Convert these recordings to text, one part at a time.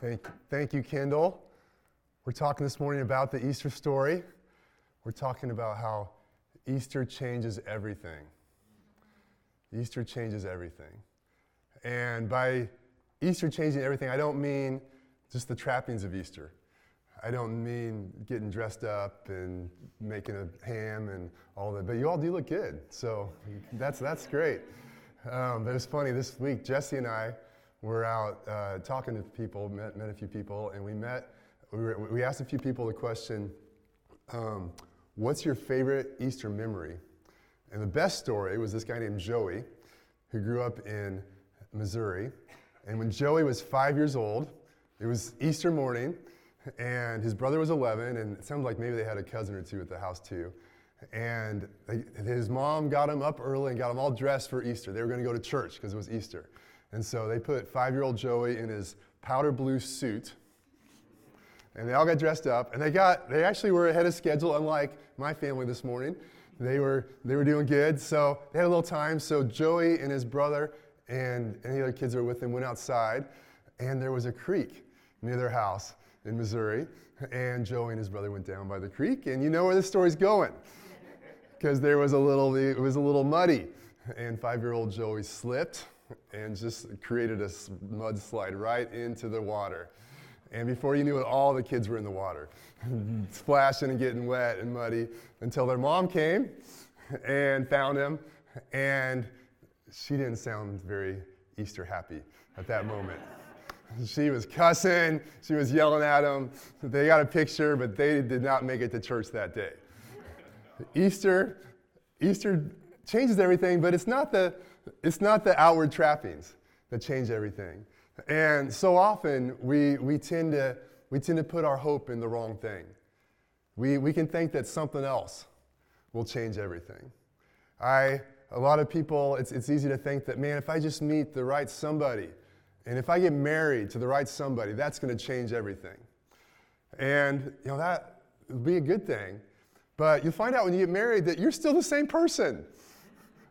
Thank, thank you, Kendall. We're talking this morning about the Easter story. We're talking about how Easter changes everything. Easter changes everything. And by Easter changing everything, I don't mean just the trappings of Easter. I don't mean getting dressed up and making a ham and all that, but you all do look good. So that's, that's great. Um, but it's funny, this week, Jesse and I were out uh, talking to people, met, met a few people, and we met, we, were, we asked a few people the question, um, What's your favorite Easter memory? And the best story was this guy named Joey, who grew up in Missouri. And when Joey was five years old, it was Easter morning, and his brother was 11, and it sounded like maybe they had a cousin or two at the house too. And they, his mom got him up early and got him all dressed for Easter. They were going to go to church because it was Easter. And so they put five year old Joey in his powder blue suit. And they all got dressed up. And they, got, they actually were ahead of schedule, unlike my family this morning. They were, they were doing good. So they had a little time. So Joey and his brother and any other kids that were with him went outside. And there was a creek near their house in Missouri. And Joey and his brother went down by the creek. And you know where this story's going. Because there was a little, it was a little muddy. And five year old Joey slipped and just created a mudslide right into the water. And before you knew it, all the kids were in the water, splashing and getting wet and muddy until their mom came and found him. And she didn't sound very Easter happy at that moment. She was cussing, she was yelling at them. They got a picture, but they did not make it to church that day. Easter, Easter changes everything, but it's not the it's not the outward trappings that change everything. And so often we, we, tend to, we tend to put our hope in the wrong thing. We, we can think that something else will change everything. I, a lot of people, it's, it's easy to think that, man, if I just meet the right somebody, and if I get married to the right somebody, that's going to change everything. And, you know, that would be a good thing. But you'll find out when you get married that you're still the same person.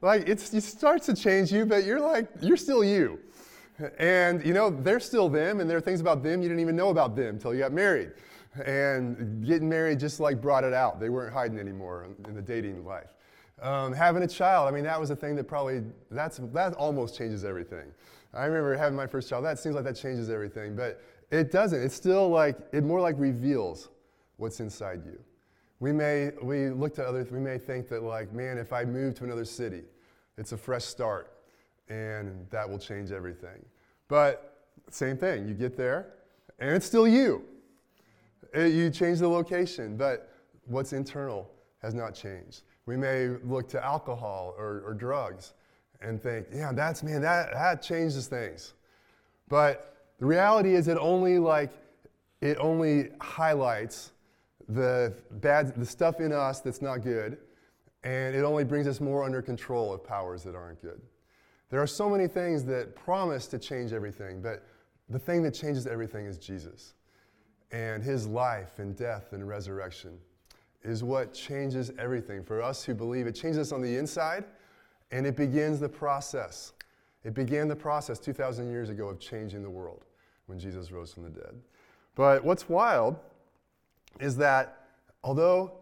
Like it starts to change you, but you're like, you're still you. And you know, they're still them, and there are things about them you didn't even know about them until you got married. And getting married just like brought it out. They weren't hiding anymore in the dating life. Um, having a child, I mean, that was a thing that probably, that's, that almost changes everything. I remember having my first child, that seems like that changes everything, but it doesn't. It's still like, it more like reveals what's inside you. We may, we look to others, we may think that, like, man, if I move to another city, it's a fresh start, and that will change everything. But same thing, you get there, and it's still you. It, you change the location, but what's internal has not changed. We may look to alcohol or, or drugs and think, yeah, that's, man, that, that changes things. But the reality is it only like, it only highlights the bad, the stuff in us that's not good, and it only brings us more under control of powers that aren't good. There are so many things that promise to change everything, but the thing that changes everything is Jesus. And his life and death and resurrection is what changes everything. For us who believe, it changes us on the inside, and it begins the process. It began the process 2,000 years ago of changing the world when Jesus rose from the dead. But what's wild is that although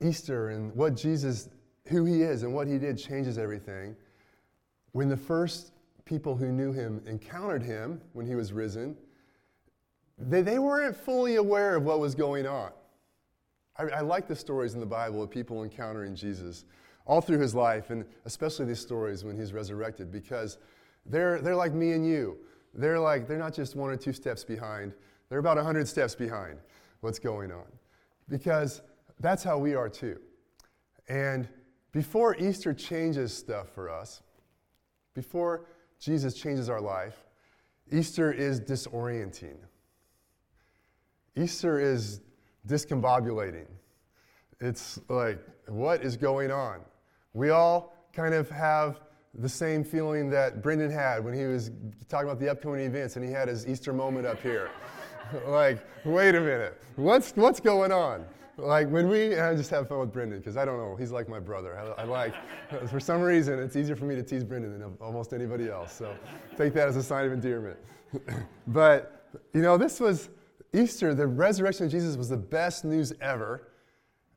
Easter and what Jesus, who he is and what he did changes everything, when the first people who knew him encountered him when he was risen, they, they weren't fully aware of what was going on. I, I like the stories in the Bible of people encountering Jesus all through his life, and especially these stories when he's resurrected, because they're, they're like me and you. They're like, they're not just one or two steps behind, they're about 100 steps behind what's going on. Because that's how we are too. And before Easter changes stuff for us, before Jesus changes our life, Easter is disorienting. Easter is discombobulating. It's like, what is going on? We all kind of have the same feeling that Brendan had when he was talking about the upcoming events and he had his Easter moment up here. like, wait a minute, what's, what's going on? Like when we, I just have fun with Brendan because I don't know, he's like my brother. I, I, like, for some reason, it's easier for me to tease Brendan than almost anybody else. So take that as a sign of endearment. but you know, this was Easter, the resurrection of Jesus was the best news ever.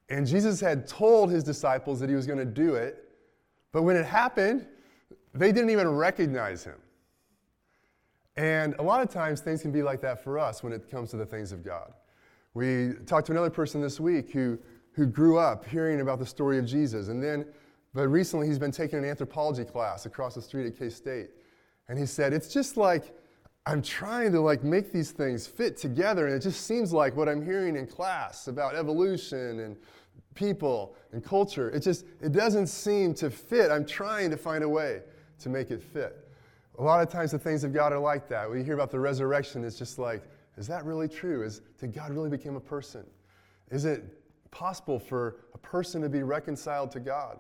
And Jesus had told his disciples that he was going to do it. But when it happened, they didn't even recognize him. And a lot of times things can be like that for us when it comes to the things of God. We talked to another person this week who, who grew up hearing about the story of Jesus. And then, but recently he's been taking an anthropology class across the street at K State. And he said, it's just like I'm trying to like make these things fit together. And it just seems like what I'm hearing in class about evolution and people and culture, it just, it doesn't seem to fit. I'm trying to find a way to make it fit. A lot of times the things of God are like that. When you hear about the resurrection, it's just like, is that really true? Is, did God really become a person? Is it possible for a person to be reconciled to God?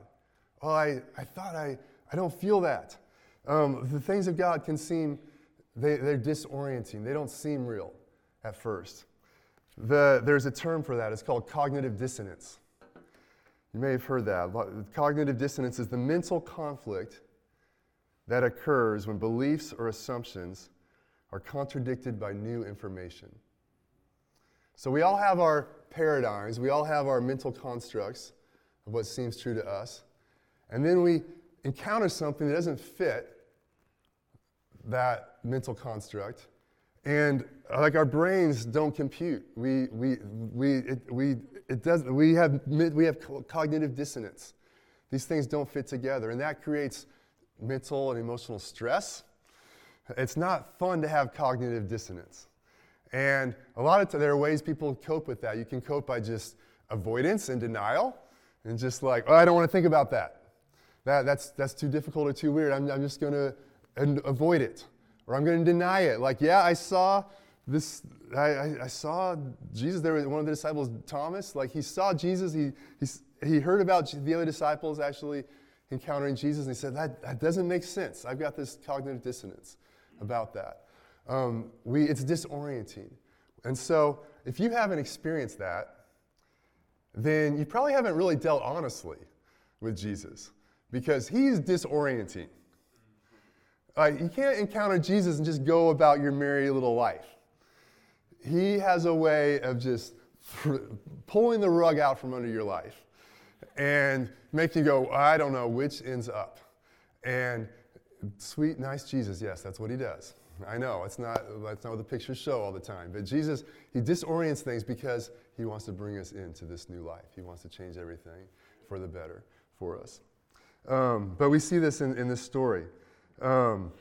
Well, I, I thought I, I don't feel that. Um, the things of God can seem, they, they're disorienting. They don't seem real at first. The, there's a term for that. It's called cognitive dissonance. You may have heard that. Cognitive dissonance is the mental conflict that occurs when beliefs or assumptions are contradicted by new information. So we all have our paradigms, we all have our mental constructs of what seems true to us. And then we encounter something that doesn't fit that mental construct. And uh, like our brains don't compute. We, we, we, it, we, it does, we, have, we have cognitive dissonance. These things don't fit together. And that creates mental and emotional stress. It's not fun to have cognitive dissonance. And a lot of times, there are ways people cope with that. You can cope by just avoidance and denial, and just like, oh, I don't want to think about that. that that's, that's too difficult or too weird. I'm, I'm just going to avoid it. Or I'm going to deny it. Like, yeah, I saw this, I, I, I, saw Jesus. There was one of the disciples, Thomas, like he saw Jesus. He, he, he heard about the other disciples actually encountering Jesus, and he said, that, that doesn't make sense. I've got this cognitive dissonance about that. Um, we, it's disorienting. And so, if you haven't experienced that, then you probably haven't really dealt honestly with Jesus because he's disorienting. Uh, you can't encounter Jesus and just go about your merry little life. He has a way of just pulling the rug out from under your life and make you go, I don't know which ends up. And sweet, nice Jesus, yes, that's what he does. I know, it's not, that's not what the pictures show all the time. But Jesus, he disorients things because he wants to bring us into this new life. He wants to change everything for the better for us. Um, but we see this in, in this story. Um,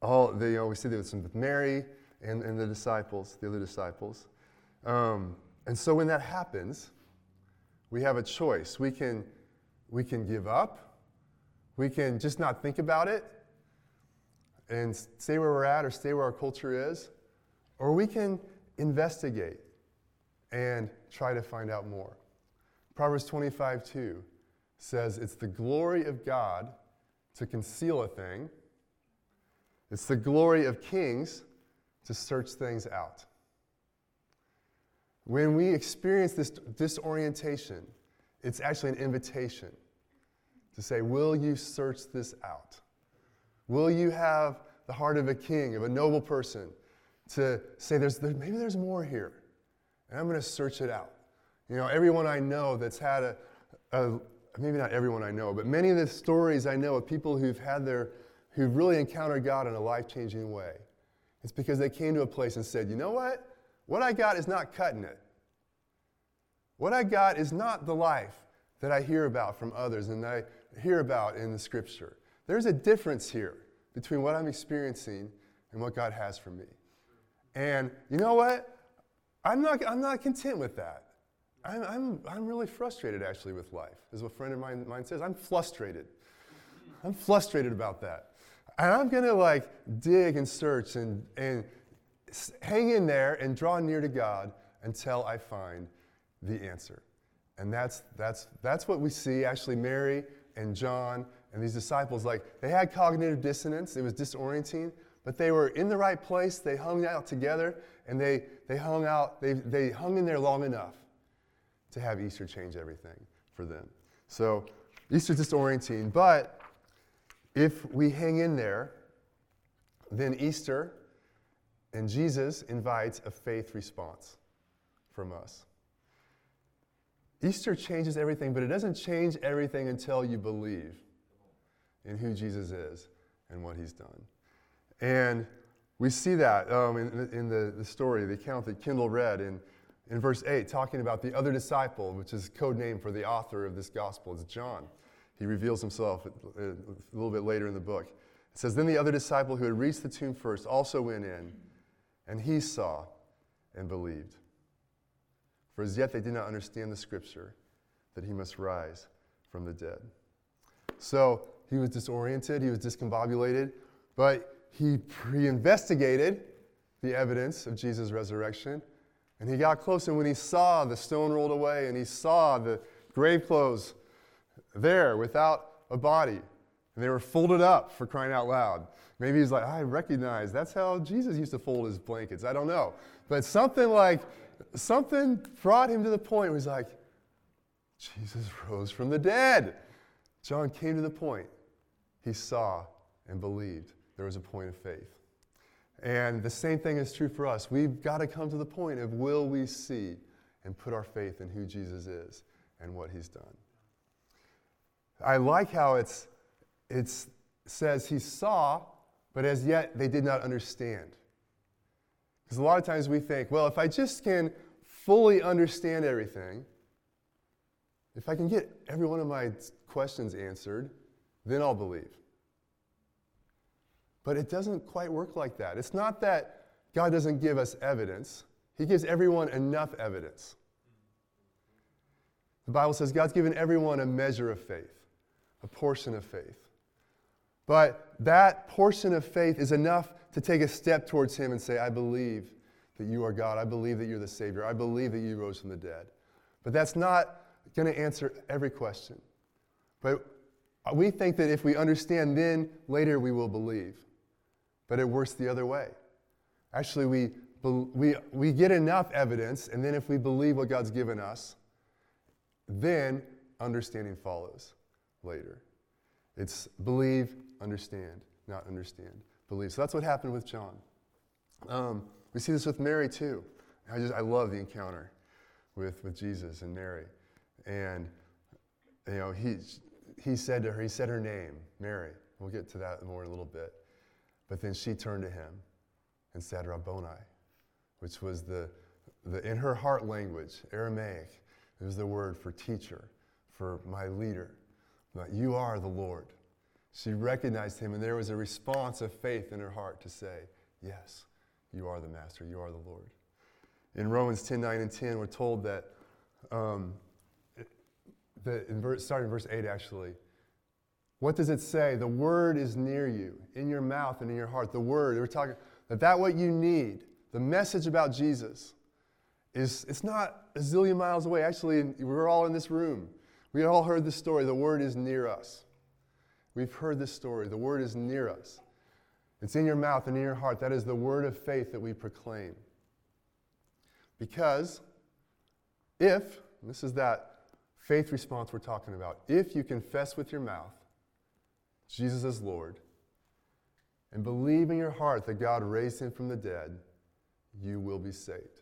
all the, you know, we see this with Mary and, and the disciples, the other disciples. Um, and so when that happens, we have a choice. We can, we can give up, we can just not think about it and stay where we're at or stay where our culture is, or we can investigate and try to find out more. Proverbs 25 2 says, It's the glory of God to conceal a thing, it's the glory of kings to search things out. When we experience this disorientation, it's actually an invitation to say, Will you search this out? Will you have the heart of a king, of a noble person, to say, there's, there, maybe there's more here, and I'm going to search it out? You know, everyone I know that's had a, a, maybe not everyone I know, but many of the stories I know of people who've had their, who've really encountered God in a life changing way, it's because they came to a place and said, you know what? What I got is not cutting it. What I got is not the life that I hear about from others and I hear about in the scripture. There's a difference here between what I'm experiencing and what God has for me. And you know what? I'm not, I'm not content with that. I'm, I'm, I'm really frustrated actually with life, as a friend of mine, mine says. I'm frustrated. I'm frustrated about that. And I'm to like dig and search and, and hang in there and draw near to God until I find the answer. And that's, that's, that's what we see. Actually, Mary and John and these disciples, like, they had cognitive dissonance. It was disorienting, but they were in the right place. They hung out together, and they, they hung out, they, they hung in there long enough to have Easter change everything for them. So, Easter's disorienting, but if we hang in there, then Easter And Jesus invites a faith response from us. Easter changes everything, but it doesn't change everything until you believe in who Jesus is and what he's done. And we see that um, in, in the, the story, the account that Kendall read in, in verse 8, talking about the other disciple, which is code name for the author of this gospel. It's John. He reveals himself a, a little bit later in the book. It says, Then the other disciple who had reached the tomb first also went in, and he saw and believed. For as yet they did not understand the scripture that he must rise from the dead. So he was disoriented, he was discombobulated, but he pre investigated the evidence of Jesus' resurrection. And he got close, and when he saw the stone rolled away and he saw the grave clothes there without a body, and they were folded up for crying out loud. Maybe he's like, I recognize that's how Jesus used to fold his blankets. I don't know. But something like, something brought him to the point where he's like, Jesus rose from the dead. John came to the point. He saw and believed. There was a point of faith. And the same thing is true for us. We've got to come to the point of will we see and put our faith in who Jesus is and what he's done. I like how it's, it says he saw, but as yet they did not understand. Because a lot of times we think, well, if I just can fully understand everything, if I can get every one of my questions answered, then I'll believe. But it doesn't quite work like that. It's not that God doesn't give us evidence, He gives everyone enough evidence. The Bible says God's given everyone a measure of faith, a portion of faith. But that portion of faith is enough to take a step towards Him and say, I believe that you are God. I believe that you're the Savior. I believe that you rose from the dead. But that's not going to answer every question. But we think that if we understand, then later we will believe. But it works the other way. Actually, we, we, we get enough evidence, and then if we believe what God's given us, then understanding follows later. It's believe, understand, not understand, believe. So that's what happened with John. Um, we see this with Mary too. I just I love the encounter with, with Jesus and Mary. And you know, he he said to her, he said her name, Mary. We'll get to that more in a little bit. But then she turned to him and said Rabboni, which was the, the in her heart language, Aramaic. It was the word for teacher, for my leader. You are the Lord. She recognized him, and there was a response of faith in her heart to say, Yes, you are the Master, you are the Lord. In Romans 10 9 and 10, we're told that, um, that in verse, starting in verse 8 actually, what does it say? The word is near you, in your mouth and in your heart. The word, we're talking that that what you need, the message about Jesus, is it's not a zillion miles away. Actually, we're all in this room. We all heard this story. The word is near us. We've heard this story. The word is near us. It's in your mouth and in your heart. That is the word of faith that we proclaim. Because if, this is that faith response we're talking about, if you confess with your mouth Jesus is Lord and believe in your heart that God raised him from the dead, you will be saved.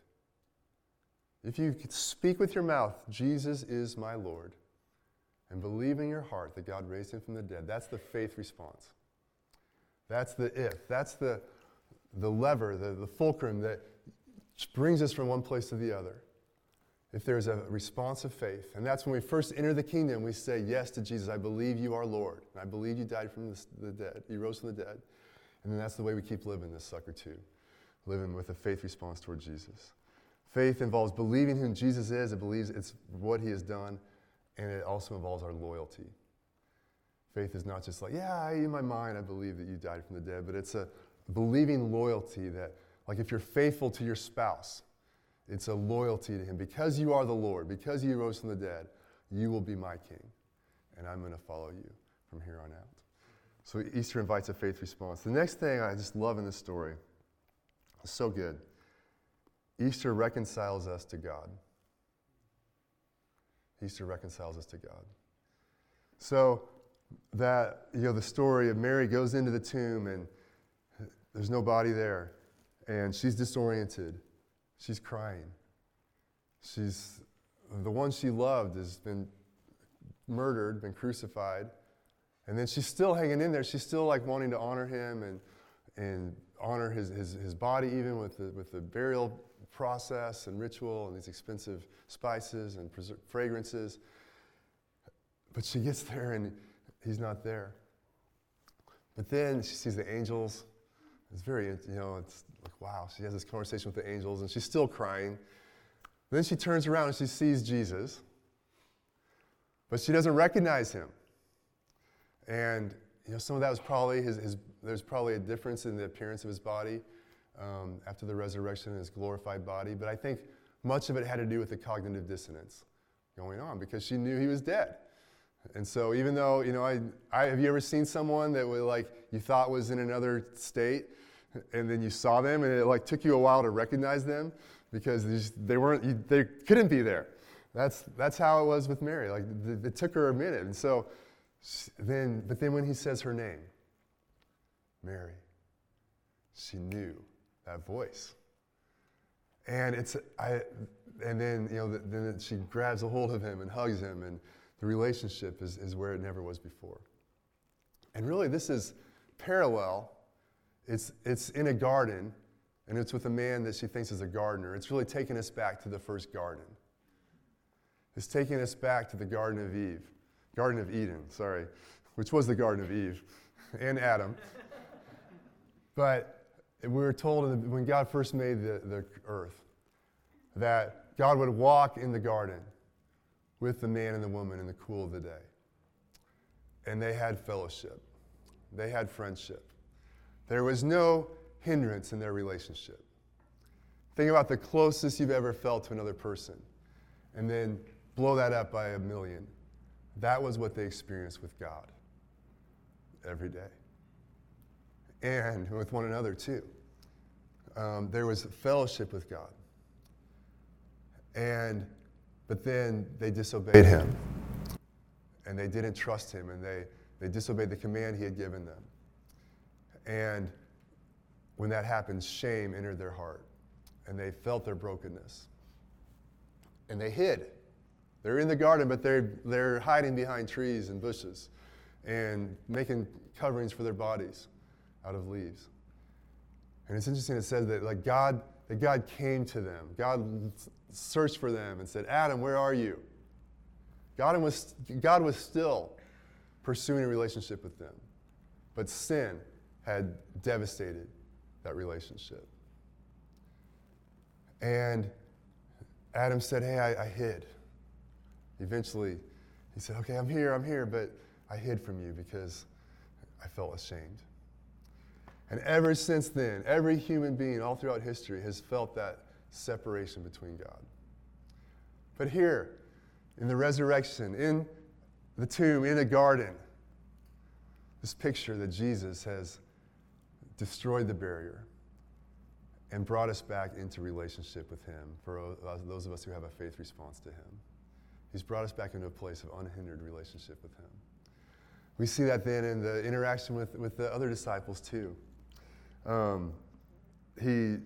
If you speak with your mouth, Jesus is my Lord, and believe in your heart that God raised him from the dead, that's the faith response. That's the if. That's the, the lever, the, the fulcrum that brings us from one place to the other. If there's a response of faith, and that's when we first enter the kingdom, we say yes to Jesus. I believe you are Lord. And I believe you died from the, dead. You rose from the dead. And then that's the way we keep living this sucker too, living with a faith response toward Jesus. Faith involves believing who Jesus is, it believes it's what he has done, and it also involves our loyalty. Faith is not just like, yeah, in my mind, I believe that you died from the dead, but it's a believing loyalty that, like, if you're faithful to your spouse, it's a loyalty to him. Because you are the Lord, because you rose from the dead, you will be my king, and I'm going to follow you from here on out. So Easter invites a faith response. The next thing I just love in this story, so good. Easter reconciles us to God. Easter reconciles us to God. So that, you know, the story of Mary goes into the tomb and there's no body there. And she's disoriented. She's crying. She's the one she loved has been murdered, been crucified. And then she's still hanging in there. She's still like wanting to honor him and, and honor his, his, his body, even with the, with the burial process and ritual and these expensive spices and fragrances. But she gets there and he's not there. But then she sees the angels. It's very, you know, it's like, wow, she has this conversation with the angels and she's still crying. Then she turns around and she sees Jesus, but she doesn't recognize him. And, you know, some of that was probably his, his there's probably a difference in the appearance of his body um, after the resurrection in his glorified body. But I think much of it had to do with the cognitive dissonance going on because she knew he was dead. And so even though, you know, I, I, have you ever seen someone that was like you thought was in another state and then you saw them and it like took you a while to recognize them because they weren't, they couldn't be there. That's, that's how it was with Mary. Like it took her a minute. And so then, but then when he says her name, Mary, she knew that voice. And it's, I, and then, you know, then she grabs a hold of him and hugs him and the relationship is, is where it never was before. And really, this is parallel. It's, it's in a garden, and it's with a man that she thinks is a gardener. It's really taking us back to the first garden. It's taking us back to the Garden of Eve, Garden of Eden, sorry, which was the Garden of Eve and Adam. But we were told when God first made the, the earth that God would walk in the garden with the man and the woman in the cool of the day. And they had fellowship, they had friendship. There was no hindrance in their relationship. Think about the closest you've ever felt to another person, and then blow that up by a million. That was what they experienced with God every day. And with one another, too. Um, there was fellowship with God. And but then they disobeyed him. And they didn't trust him, and they, they disobeyed the command he had given them. And when that happened, shame entered their heart, and they felt their brokenness. And they hid. They're in the garden, but they're, they're hiding behind trees and bushes and making coverings for their bodies out of leaves. And it's interesting, it says that like God, that God came to them. God searched for them and said, Adam, where are you? God was, God was still pursuing a relationship with them, but sin had devastated that relationship. And Adam said, Hey, I, I hid. Eventually, he said, Okay, I'm here, I'm here, but I hid from you because I felt ashamed. And ever since then, every human being all throughout history has felt that separation between God. But here, in the resurrection, in the tomb, in the garden, this picture that Jesus has destroyed the barrier and brought us back into relationship with Him for those of us who have a faith response to Him. He's brought us back into a place of unhindered relationship with Him. We see that then in the interaction with, with the other disciples too. Um, he,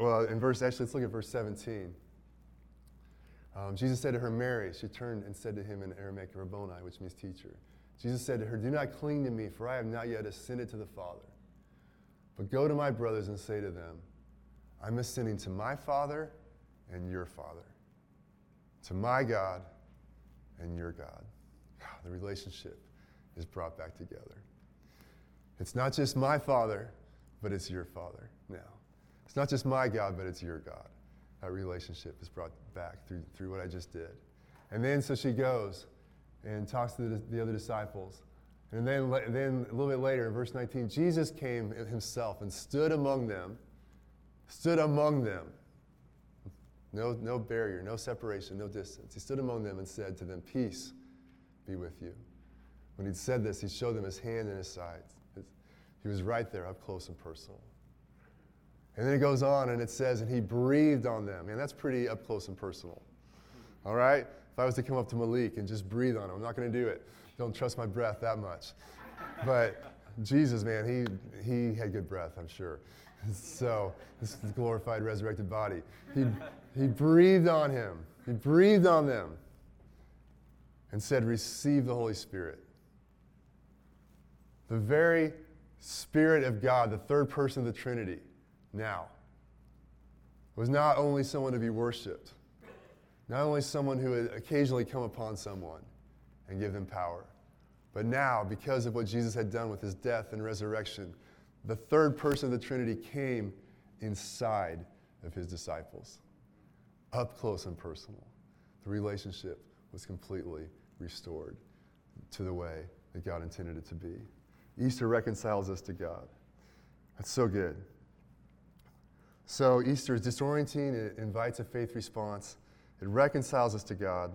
well, in verse, actually, let's look at verse 17. Um, Jesus said to her, Mary. She turned and said to him in Aramaic, Rabboni, which means teacher. Jesus said to her, Do not cling to me, for I have not yet ascended to the Father. But go to my brothers and say to them, I'm ascending to my Father and your Father, to my God and your God. The relationship is brought back together. It's not just my Father, but it's your Father now. It's not just my God, but it's your God. That relationship is brought back through, through what I just did. And then so she goes and talks to the, the other disciples. And then, then a little bit later, in verse 19, Jesus came himself and stood among them, stood among them. No, no barrier, no separation, no distance. He stood among them and said to them, Peace be with you. When he'd said this, he showed them his hand and his side. He was right there, up close and personal. And then it goes on and it says, and he breathed on them. And that's pretty up close and personal. All right? If I was to come up to Malik and just breathe on him, I'm not going to do it. Don't trust my breath that much. But Jesus, man, he, he had good breath, I'm sure. so, this is the glorified, resurrected body. He, he breathed on him, he breathed on them, and said, Receive the Holy Spirit. The very Spirit of God, the third person of the Trinity, now, was not only someone to be worshiped, not only someone who would occasionally come upon someone and give them power, but now, because of what Jesus had done with his death and resurrection, the third person of the Trinity came inside of his disciples, up close and personal. The relationship was completely restored to the way that God intended it to be. Easter reconciles us to God. That's so good. So, Easter is disorienting, it invites a faith response, it reconciles us to God.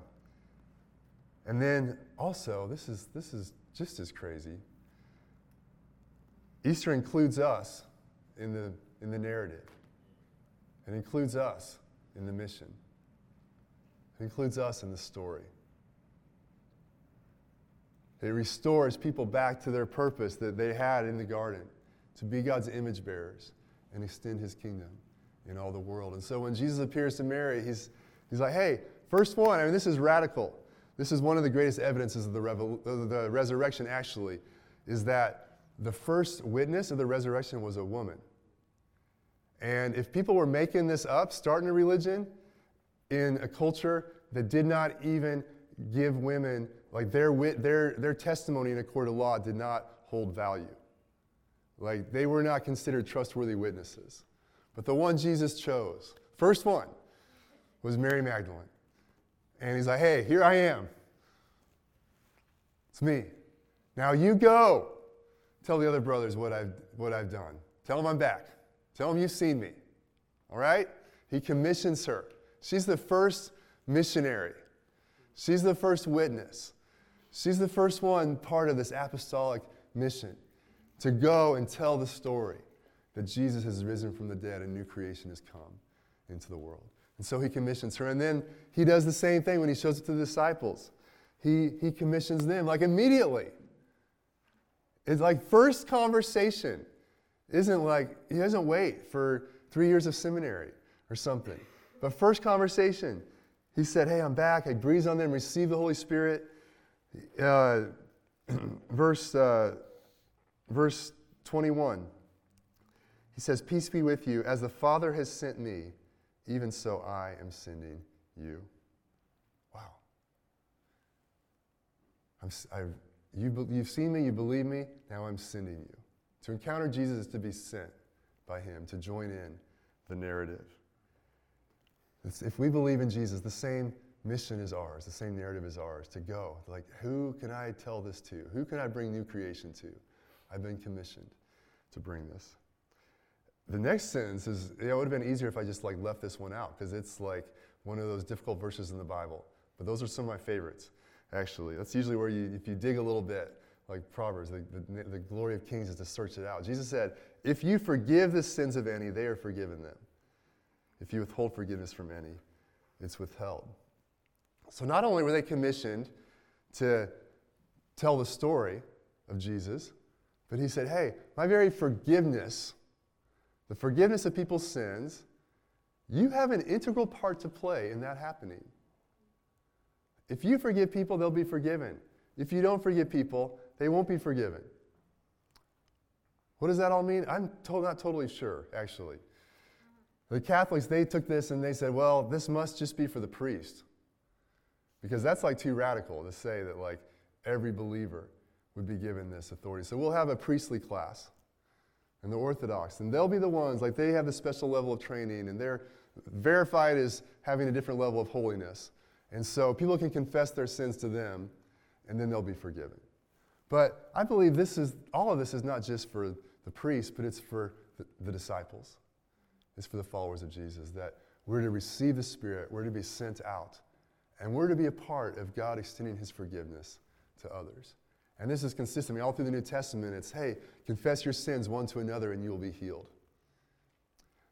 And then also, this is, this is just as crazy. Easter includes us in the, in the narrative. It includes us in the mission. It includes us in the story. It restores people back to their purpose that they had in the garden to be God's image bearers and extend his kingdom in all the world. And so when Jesus appears to Mary, he's, he's like, hey, first one, I mean, this is radical. This is one of the greatest evidences of the, of the resurrection, actually, is that the first witness of the resurrection was a woman. And if people were making this up, starting a religion in a culture that did not even give women, like their, wit, their, their testimony in a court of law did not hold value. Like they were not considered trustworthy witnesses. But the one Jesus chose, first one, was Mary Magdalene. And he's like, hey, here I am. It's me. Now you go. Tell the other brothers what I've, what I've done. Tell them I'm back. Tell them you've seen me. All right? He commissions her. She's the first missionary, she's the first witness. She's the first one part of this apostolic mission to go and tell the story that Jesus has risen from the dead and new creation has come into the world. And so he commissions her. And then he does the same thing when he shows it to the disciples. He, he commissions them, like immediately. It's like first conversation. Isn't like, he doesn't wait for three years of seminary or something. But first conversation, he said, Hey, I'm back. I breathed on them, received the Holy Spirit. Uh, verse, uh, verse 21. He says, Peace be with you. As the Father has sent me, even so I am sending you. Wow. I've, you, you've seen me, you believe me, now I'm sending you. To encounter Jesus is to be sent by him, to join in the narrative. If we believe in Jesus, the same mission is ours, the same narrative is ours to go. Like, who can I tell this to? Who can I bring new creation to? I've been commissioned to bring this. The next sentence is, it would have been easier if I just like left this one out because it's like one of those difficult verses in the Bible. But those are some of my favorites, actually. That's usually where you, if you dig a little bit, like Proverbs, the, the, the glory of kings is to search it out. Jesus said, if you forgive the sins of any, they are forgiven them. If you withhold forgiveness from any, it's withheld. So not only were they commissioned to tell the story of Jesus, but he said, hey, my very forgiveness the forgiveness of people's sins, you have an integral part to play in that happening. If you forgive people, they'll be forgiven. If you don't forgive people, they won't be forgiven. What does that all mean? I'm to- not totally sure, actually. The Catholics, they took this and they said, well, this must just be for the priest. Because that's like too radical to say that like every believer would be given this authority. So we'll have a priestly class and the Orthodox, and they'll be the ones, like they have the special level of training, and they're verified as having a different level of holiness. And so people can confess their sins to them, and then they'll be forgiven. But I believe this is, all of this is not just for the priests, but it's for the, the disciples. It's for the followers of Jesus, that we're to receive the Spirit, we're to be sent out, and we're to be a part of God extending His forgiveness to others. And this is consistent. I mean, all through the New Testament, it's hey, confess your sins one to another and you will be healed.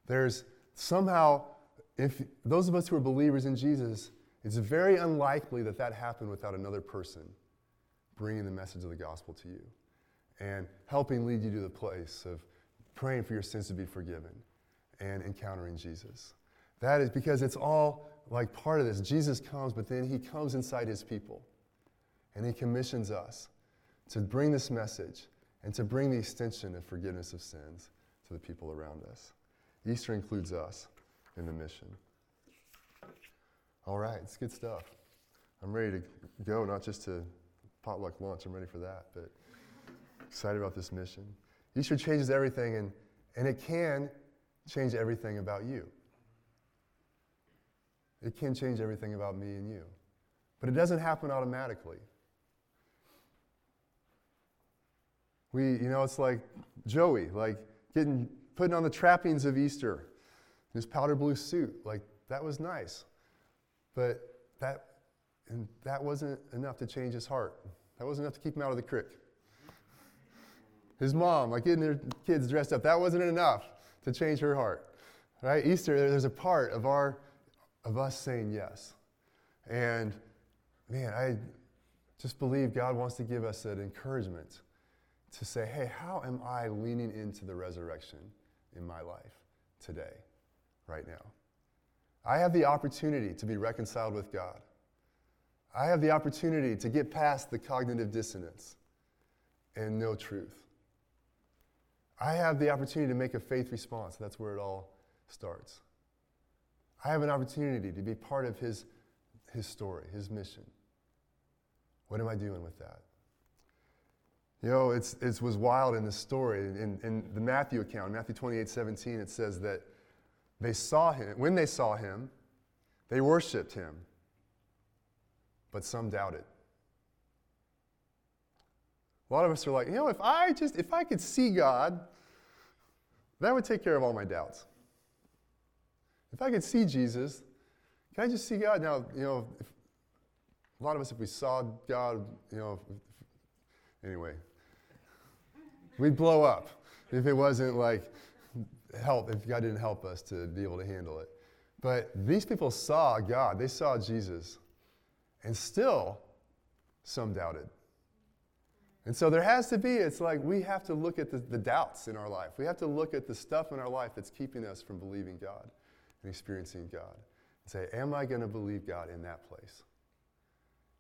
There's somehow, if those of us who are believers in Jesus, it's very unlikely that that happened without another person bringing the message of the gospel to you and helping lead you to the place of praying for your sins to be forgiven and encountering Jesus. That is because it's all like part of this. Jesus comes, but then he comes inside his people and he commissions us to bring this message and to bring the extension of forgiveness of sins to the people around us. Easter includes us in the mission. All right, it's good stuff. I'm ready to go, not just to potluck lunch, I'm ready for that, but excited about this mission. Easter changes everything, and, and it can change everything about you. It can change everything about me and you. But it doesn't happen automatically. We, you know, it's like Joey, like getting putting on the trappings of Easter, his powder blue suit. Like that was nice. But that and that wasn't enough to change his heart. That wasn't enough to keep him out of the creek. His mom, like getting their kids dressed up, that wasn't enough to change her heart. Right? Easter, there's a part of our of us saying yes. And man, I just believe God wants to give us that encouragement to say, hey, how am I leaning into the resurrection in my life today, right now? I have the opportunity to be reconciled with God. I have the opportunity to get past the cognitive dissonance and know truth. I have the opportunity to make a faith response. That's where it all starts. I have an opportunity to be part of his, his story, his mission. What am I doing with that? You know, it's, it was wild in the story. In, in the Matthew account, Matthew 28 17, it says that they saw him. When they saw him, they worshiped him, but some doubted. A lot of us are like, you know, if I just, if I could see God, that would take care of all my doubts. If I could see Jesus, can I just see God? Now, you know, if, a lot of us, if we saw God, you know, if, anyway, we'd blow up if it wasn't like help, if God didn't help us to be able to handle it. But these people saw God, they saw Jesus, and still some doubted. And so there has to be, it's like we have to look at the, the, doubts in our life. We have to look at the stuff in our life that's keeping us from believing God and experiencing God. And say, Am I going to believe God in that place?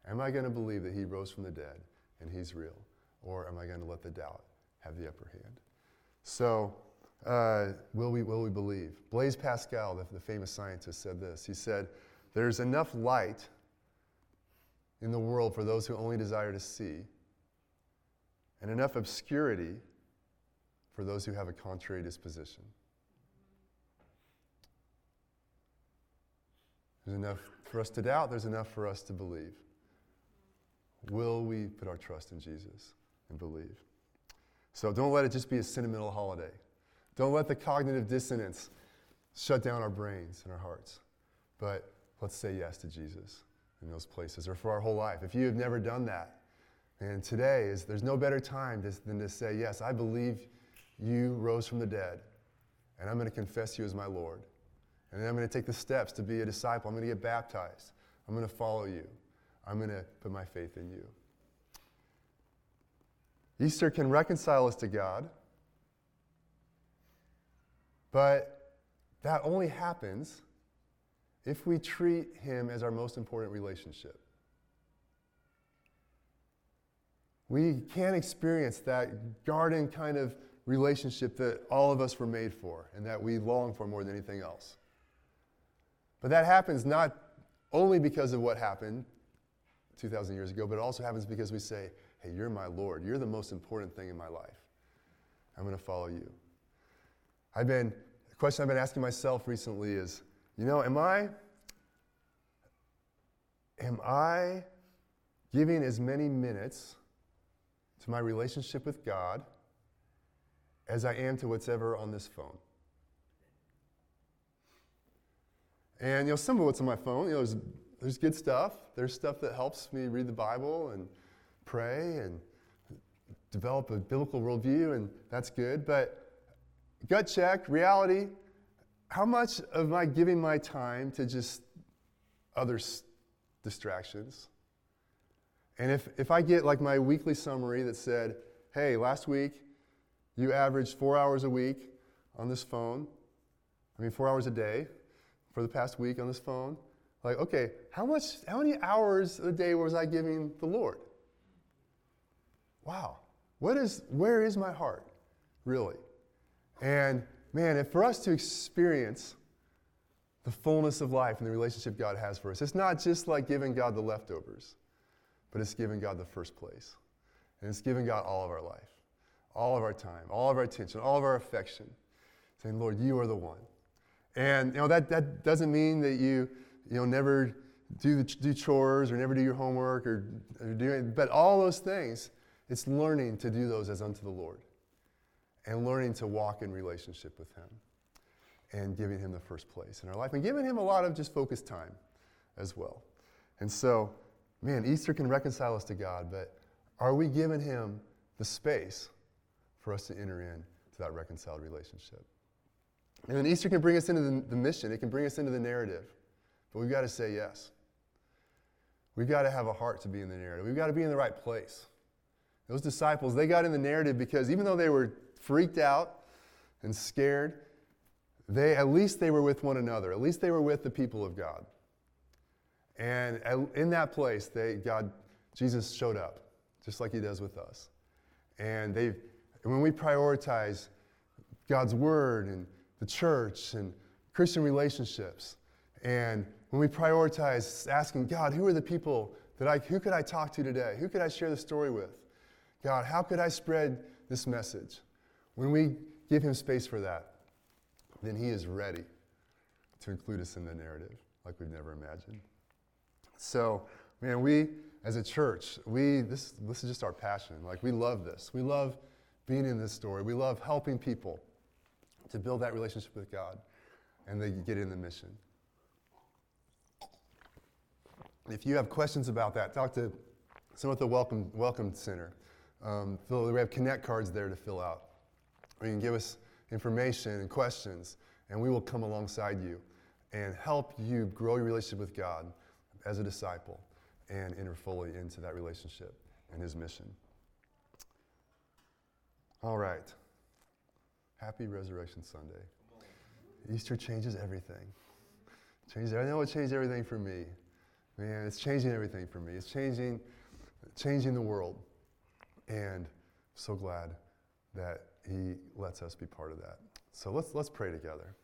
Am I going to believe that He rose from the dead and He's real? Or am I going to let the doubt have the upper hand? So, uh, will, we, will we believe? Blaise Pascal, the, the famous scientist, said this. He said, There's enough light in the world for those who only desire to see and enough obscurity for those who have a contrary disposition. There's enough for us to doubt, there's enough for us to believe. Will we put our trust in Jesus and believe? So don't let it just be a sentimental holiday. Don't let the cognitive dissonance shut down our brains and our hearts. But let's say yes to Jesus in those places or for our whole life. If you have never done that, and today is there's no better time than to say, Yes, I believe you rose from the dead, and I'm going to confess you as my Lord. And then I'm going to take the steps to be a disciple. I'm going to get baptized. I'm going to follow you. I'm going to put my faith in you. Easter can reconcile us to God, but that only happens if we treat Him as our most important relationship. We can't experience that garden kind of relationship that all of us were made for and that we long for more than anything else. But that happens not only because of what happened 2,000 years ago, but it also happens because we say, Hey, you're my Lord. You're the most important thing in my life. I'm going to follow you. I've been, the question I've been asking myself recently is, you know, am I, am I giving as many minutes to my relationship with God as I am to what's ever on this phone. And you know, some of what's on my phone, you know, there's, there's good stuff. There's stuff that helps me read the Bible and pray and develop a biblical worldview, and that's good. But gut check, reality, how much am I giving my time to just other distractions? And if, if I get like my weekly summary that said, hey, last week you averaged four hours a week on this phone. I mean, four hours a day for the past week on this phone. Like, okay, how much, how many hours a day was I giving the Lord? Wow. What is, where is my heart, really? And man, if for us to experience the fullness of life and the relationship God has for us, it's not just like giving God the leftovers, but it's giving God the first place. And it's giving God all of our life, all of our time, all of our attention, all of our affection. Saying, Lord, you are the one. And you know, that, that doesn't mean that you, you know, never do, the, do chores or never do your homework or, or do but all those things, it's learning to do those as unto the Lord and learning to walk in relationship with Him and giving Him the first place in our life and giving Him a lot of just focused time as well. And so, man, Easter can reconcile us to God, but are we giving Him the space for us to enter in to that reconciled relationship? And then Easter can bring us into the, the mission, it can bring us into the narrative, but we've got to say yes. We've got to have a heart to be in the narrative. We've got to be in the right place. Those disciples, they got in the narrative because even though they were freaked out and scared, they at least they were with one another. At least they were with the people of God. And in that place, they, God, Jesus showed up, just like he does with us. And they, when we prioritize God's word and the church and Christian relationships, and when we prioritize asking God, who are the people that I, who could I talk to today? Who could I share the story with? God, how could I spread this message? When we give Him space for that, then He is ready to include us in the narrative like we've never imagined. So, man, we as a church, we this this is just our passion. Like we love this. We love being in this story. We love helping people to build that relationship with God and they get in the mission. If you have questions about that, talk to someone at the Welcome, welcome Center. Um, we have connect cards there to fill out. Or you can give us information and questions, and we will come alongside you and help you grow your relationship with God as a disciple and enter fully into that relationship and His mission. All right. Happy Resurrection Sunday. Easter changes everything. Changes, I know it changed everything for me. Man, it's changing everything for me. It's changing, changing the world. And so glad that he lets us be part of that. So let's, let's pray together.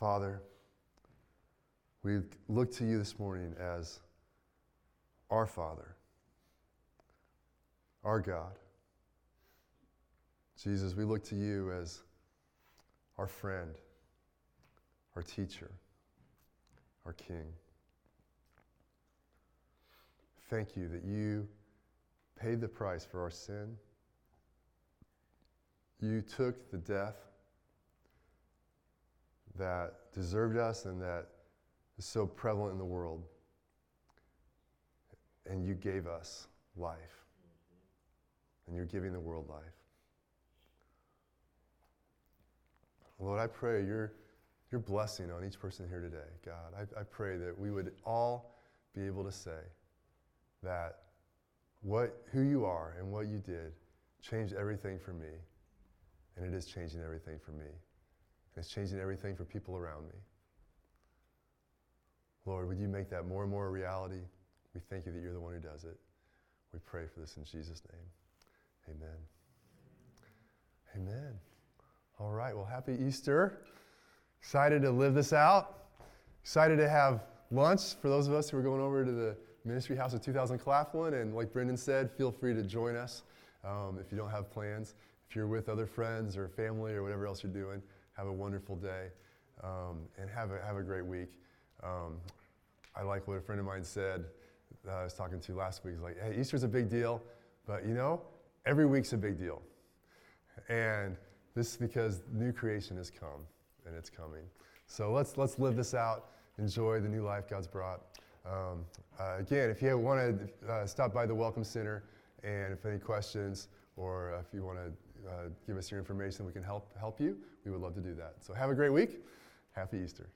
Father, we look to you this morning as our Father, our God. Jesus, we look to you as our friend, our teacher, our King. Thank you that you paid the price for our sin. You took the death that deserved us and that is so prevalent in the world and you gave us life. And you're giving the world life. Lord, I pray your, your blessing on each person here today, God. I, I pray that we would all be able to say that what, who you are and what you did changed everything for me, and it is changing everything for me. And it's changing everything for people around me. Lord, would you make that more and more a reality? We thank you that you're the one who does it. We pray for this in Jesus' name. Amen. Amen. All right. Well, happy Easter. Excited to live this out. Excited to have lunch for those of us who are going over to the Ministry House of 2000 Claflin. And like Brendan said, feel free to join us um, if you don't have plans. If you're with other friends or family or whatever else you're doing, have a wonderful day um, and have a, have a great week. Um, I like what a friend of mine said that I was talking to last week. He's like, hey, Easter's a big deal, but you know, every week's a big deal. And this is because new creation has come and it's coming. So let's, let's live this out, enjoy the new life God's brought. Um, uh, again, if you want to uh, stop by the Welcome Center and if any questions or if you want to uh, give us your information, we can help, help you, we would love to do that. So have a great week. Happy Easter.